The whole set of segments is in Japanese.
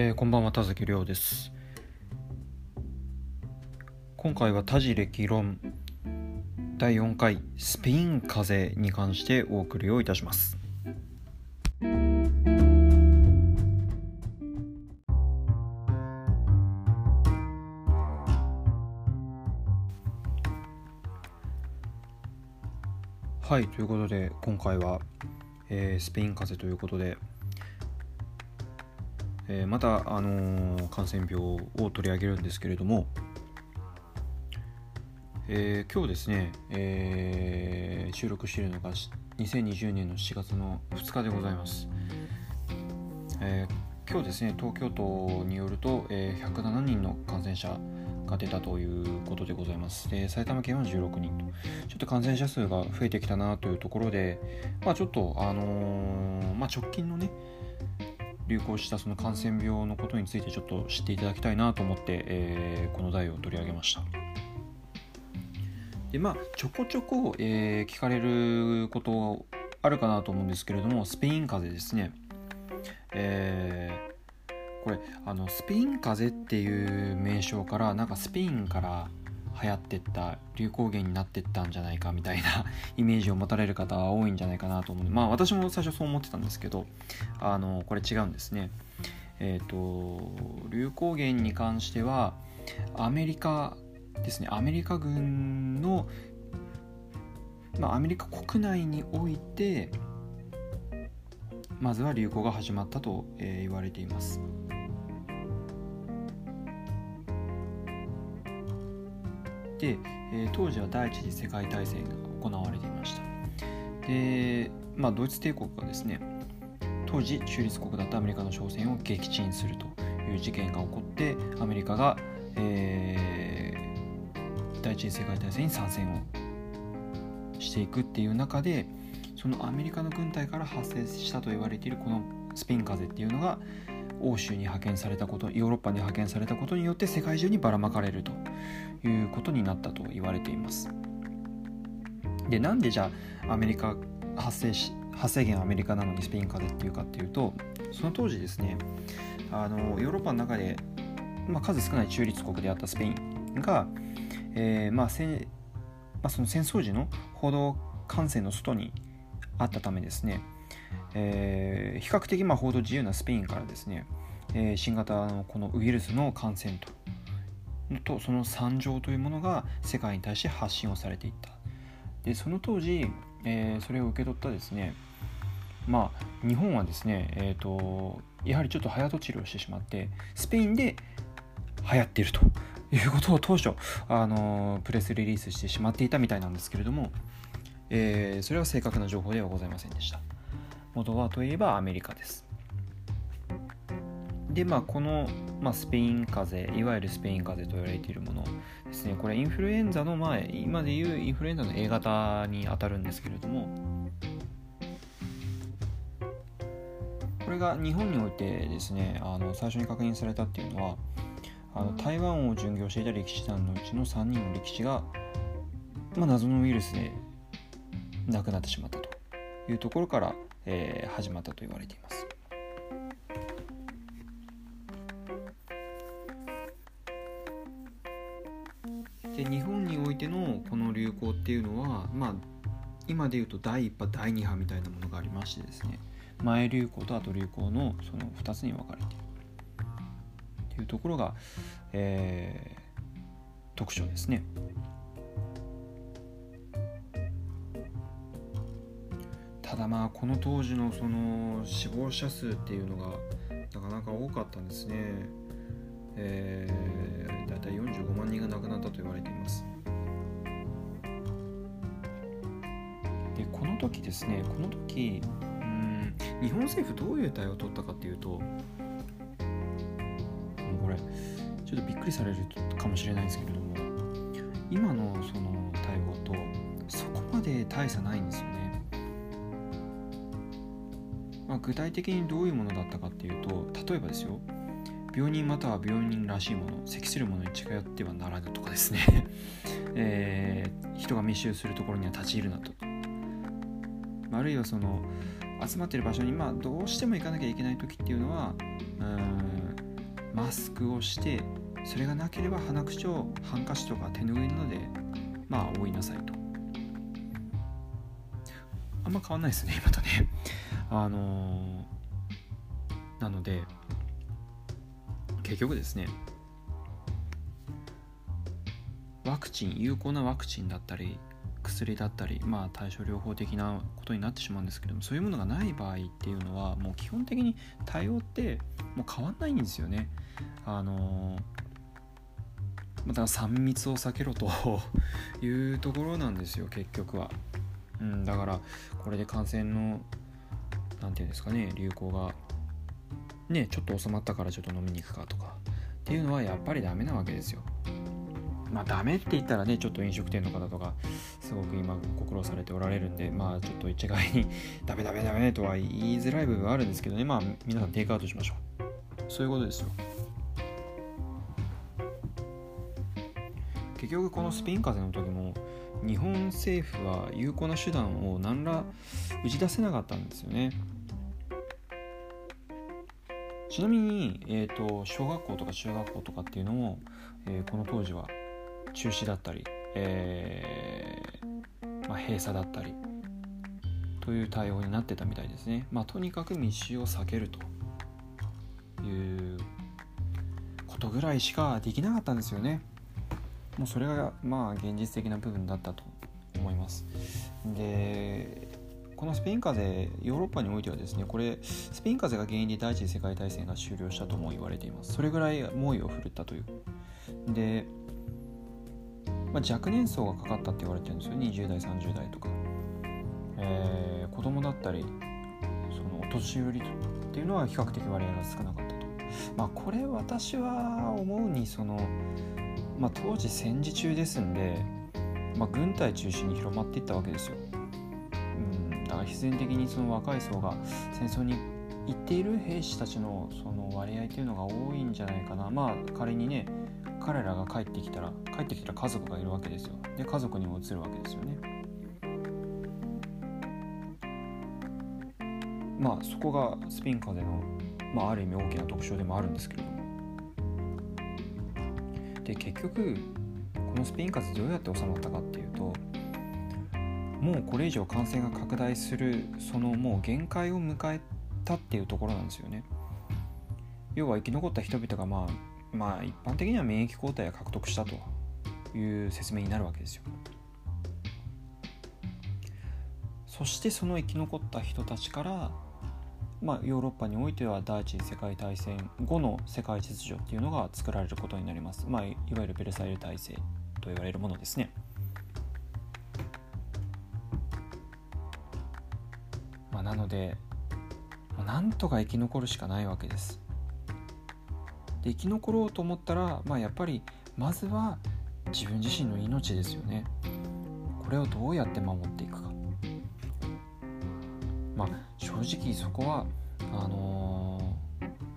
えー、こんばんは田崎亮です。今回は多事歴論第4回スペイン風邪に関してお送りをいたします。はいということで今回は、えー、スペイン風邪ということでえー、また、あのー、感染病を取り上げるんですけれども、えー、今日ですね、え収録しているのが2020年の4月の2日でございます、え今日ですね東京都によると、え107人の感染者が出たということでございます。で埼玉県は16人と、ちょっと感染者数が増えてきたなというところで、まあ、ちょっと、あのー、まあ、直近のね、流行したその感染病のことについてちょっと知っていただきたいなと思って、えー、この題を取り上げました。でまあちょこちょこ、えー、聞かれることあるかなと思うんですけれどもスペイン風邪ですね。えー、これあのスペイン風邪っていう名称からなんかスペインから流行ってった流行源になってったんじゃないかみたいな イメージを持たれる方は多いんじゃないかなと思う。のでまあ私も最初そう思ってたんですけどあのこれ違うんですね。えっ、ー、と流行源に関してはアメリカですね。アメリカ軍のまあ、アメリカ国内においてまずは流行が始まったと、えー、言われています。え、当時は第一次世界大戦が行われていました。で、まあ、ドイツ帝国がですね当時中立国だったアメリカの商船を撃沈するという事件が起こってアメリカが、えー、第一次世界大戦に参戦をしていくっていう中でそのアメリカの軍隊から発生したと言われているこのスペイン風っていうのが欧州に派遣されたことヨーロッパに派遣されたことによって世界中にばらまかれるということになったと言われています。でなんでじゃあアメリカ発生し発生源アメリカなのにスペイン風邪っていうかっていうとその当時ですねあのヨーロッパの中で、まあ、数少ない中立国であったスペインが、えーまあせまあ、その戦争時の報道感染の外にあったためですねえー、比較的まあ報道自由なスペインからですね、えー、新型のこのウイルスの感染ととその惨状というものが世界に対して発信をされていったでその当時、えー、それを受け取ったですねまあ日本はですね、えーと、やはりちょっと早とちりをしてしまってスペインで流行っているということを当初あのプレスリリースしてしまっていたみたいなんですけれども、えー、それは正確な情報ではございませんでした。元はといえばアメリカです。で、まあ、この、まあ、スペイン風邪、いわゆるスペイン風邪と言われているものですね、これインフルエンザの前、今でいうインフルエンザの A 型に当たるんですけれども、これが日本においてですね、あの最初に確認されたっていうのは、あの台湾を巡業していた歴史団のうちの3人の歴史が、まあ、謎のウイルスで亡くなってしまったというところからえー、始まったと言われています。で日本においてのこの流行っていうのは、まあ、今でいうと第1波第2波みたいなものがありましてですね前流行と後流行のその2つに分かれているっていうところが、えー、特徴ですね。まあこの当時のその死亡者数っていうのがなかなか多かったんですね。えー、だいたい45万人が亡くなったと言われています。でこの時ですねこの時うん日本政府どういう対応を取ったかっていうとこれちょっとびっくりされるかもしれないんですけれども今のその対応とそこまで大差ないんですよ。まあ、具体的にどういうものだったかっていうと例えばですよ。病人または病人らしいもの咳するものに近寄ってはならぬとかですね、えー、人が密集するところには立ち入るなと。あるいはその集まってる場所にまあどうしても行かなきゃいけない時っていうのはうんマスクをしてそれがなければ鼻くちをハンカチとか手拭いなどでまあ覆いなさいと。あんま変わんないですね 今とねあのー、なので結局ですねワクチン有効なワクチンだったり薬だったり、まあ、対処療法的なことになってしまうんですけどもそういうものがない場合っていうのはもう基本的に対応ってもう変わんないんですよね。あのだから3密を避けろというところなんですよ結局は。うん、だからこれで感染の何て言うんですかね流行がねちょっと収まったからちょっと飲みに行くかとかっていうのはやっぱりダメなわけですよ。まあダメって言ったらねちょっと飲食店の方とかすごく今ご苦労されておられるんでまあちょっと一概にダメダメダメとは言いづらい部分はあるんですけどね。まあ皆さんテイクアウトしましょう。そういうことですよ。結局このスペイン風邪の時も日本政府は有効な手段を何ら打ち出せなかったんですよねちなみに、えーと、小学校とか中学校とかっていうのも、えー、この当時は中止だったり、えー、まあ、閉鎖だったりという対応になってたみたいですね。まあ、とにかく密集を避けるということぐらいしかできなかったんですよね。もうそれがまあ現実的な部分だったと思います。でこのスペイン風邪ヨーロッパにおいてはですねこれスペイン風邪が原因で第一次世界大戦が終了したとも言われています。それぐらい猛威を振るったという。で、まあ、若年層がかかったって言われてるんですよ20代30代とか、えー、子供だったりそのお年寄りっていうのは比較的割合が少なかったと。まあこれ私は思うにその、まあ、当時戦時中ですんで、まあ、軍隊中心に広まっていったわけですよ。だから必然的にその若い層が戦争に行っている兵士たちのその割合っていうのが多いんじゃないかな。まあ仮にね彼らが帰ってきたら帰ってきたら家族がいるわけですよ。で家族にも移るわけですよね。まあそこがスピン風の、まあ、ある意味大きな特徴でもあるんですけどで結局このスペイン風邪どうやって収まったかっていうともうこれ以上感染が拡大するそのもう限界を迎えたっていうところなんですよね。要は生き残った人々がまあまあ一般的には免疫抗体を獲得したという説明になるわけですよ。そしてその生き残った人たちからまあ、ヨーロッパにおいては第一次世界大戦後の世界秩序っていうのが作られることになります、まあ、いわゆるベルサイユ体制と言われるものですね。まあなのでまあなんとか生き残るしかないわけです。で生き残ろうと思ったら、まあ、やっぱりまずは自分自身の命ですよね。これをどうやって守っていくか。まあ正直そこはあの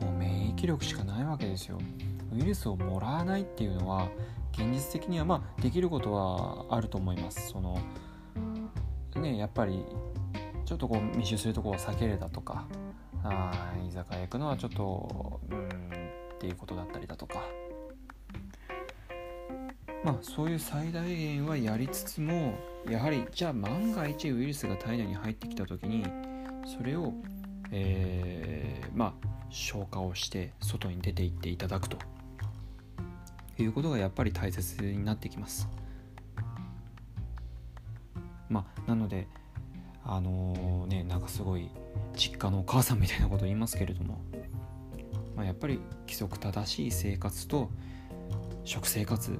ー、もう免疫力しかないわけですよ。ウイルスをもらわないっていうのは現実的にはまあできることはあると思います。そのねやっぱりちょっとこう密集するとこを避けるだとかあ居酒屋行くのはちょっとうんっていうことだったりだとか。まあそういう最大限はやりつつもやはりじゃあ万が一ウイルスが体内に入ってきた時にそれを、えー、まあ消化をして外に出ていっていただくということがやっぱり大切になってきます。まあ、なのであのー、ねなんかすごい実家のお母さんみたいなこと言いますけれども、まあ、やっぱり規則正しい生活と食生活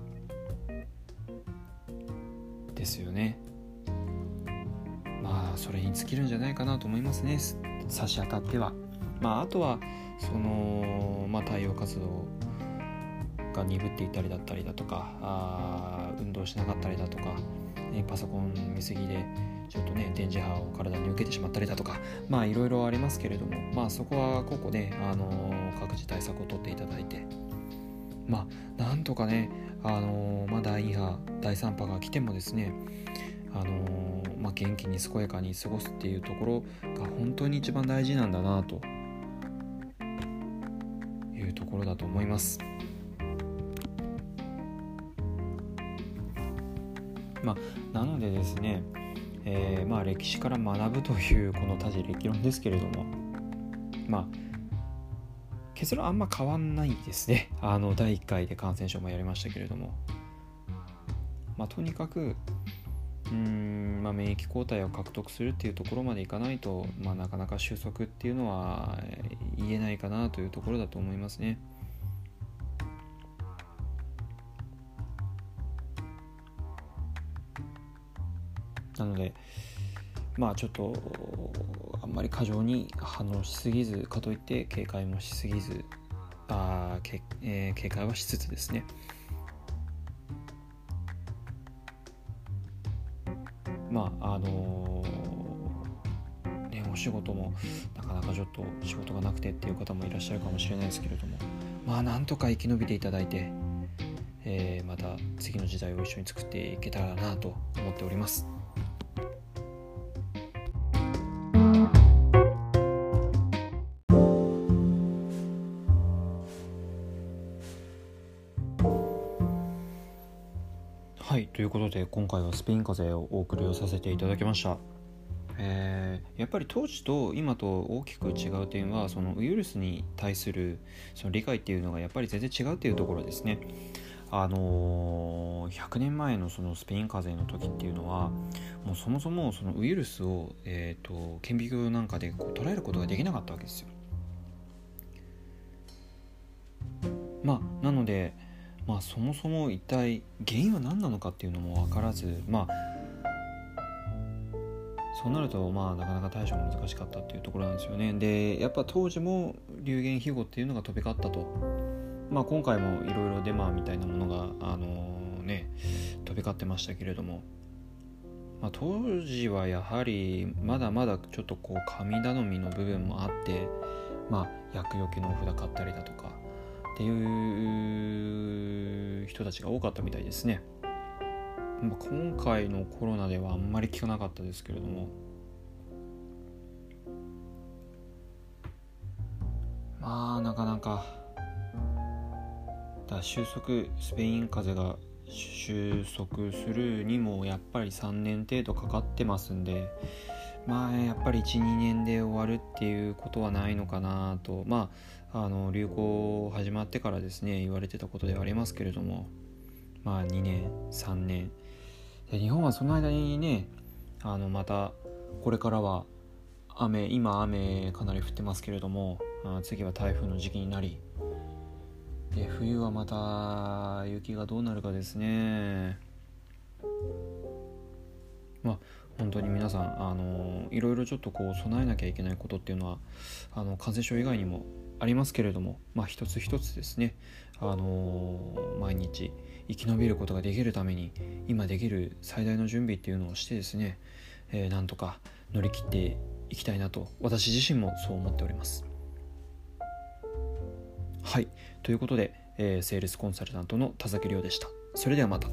ですよねまあそれに尽きるんじゃないかなと思いますね。差し当たっては。まああとはそのまあ太陽活動が鈍っていたりだったりだとかあ運動しなかったりだとか、ね、パソコン見過ぎでちょっとね電磁波を体に受けてしまったりだとかまあいろいろありますけれどもまあそこは個々ね、あのー、各自対策をとっていただいてまあなんとかね、あのー、まあ、第2波第3波が来てもですねあのー、まあ、元気に健やかに過ごすっていうところが本当に一番大事なんだなというところだと思います。まあ、なのでですね、えー、まあ歴史から学ぶというこの多事歴論ですけれどもまあ結論あんま変わんないですねあの第1回で感染症もやりましたけれどもまあとにかくうん、まあ、免疫抗体を獲得するっていうところまでいかないと、まあ、なかなか収束っていうのは言えないかなというところだと思いますね。なのでまあちょっとあんまり過剰に反応しすぎずかといって警戒もしすぎずあけ、えー、警戒はしつつですねまああのー、ねお仕事もなかなかちょっと仕事がなくてっていう方もいらっしゃるかもしれないですけれどもまあなんとか生き延びていただいて、えー、また次の時代を一緒に作っていけたらなと思っております。で今回はスペイン風邪をお送りをさせていただきました。えー、やっぱり当時と今と大きく違う点はそのウイルスに対するその理解っていうのがやっぱり全然違うっていうところですね。あのー、100年前のそのスペイン風邪の時っていうのはもうそもそもそのウイルスを、えーと、顕微鏡なんかでこう捉えることができなかったわけですよ。まあなのでまあ、そもそも一体原因は何なのかっていうのも分からずまあそうなるとまあなかなか対処が難しかったっていうところなんですよね。でやっぱ当時も流言飛語っていうのが飛び交ったと。まあ今回もいろいろデマみたいなものがあのー、ね飛び交ってましたけれども。まあ、当時はやはりまだまだちょっとこう神頼みの部分もあってまあ厄除けのお札買ったりだとかっていう人たちが多かったみたいですね。まあ、今回のコロナではあんまり聞かなかったですけれどもまあなかなかだ収束スペイン風邪が収束するにもやっぱり3年程度かかってますんでまあやっぱり12年で終わるっていうことはないのかなとまああの流行始まってからですね言われてたことではありますけれどもまあ2年3年。で日本はその間にねあのまたこれからは雨今雨かなり降ってますけれども次は台風の時期になりで冬はまた雪がどうなるかですね。まあ本当に皆さんあのいろいろちょっとこう備えなきゃいけないことっていうのはあの感染症以外にもありますけれども、まあ、一つ一つですね、あの毎日生き延びることができるために今できる最大の準備っていうのをしてですね、えー、なんとか乗り切っていきたいなと私自身もそう思っております。はいということで、えー、セールスコンサルタントの田崎亮でした。それではまた。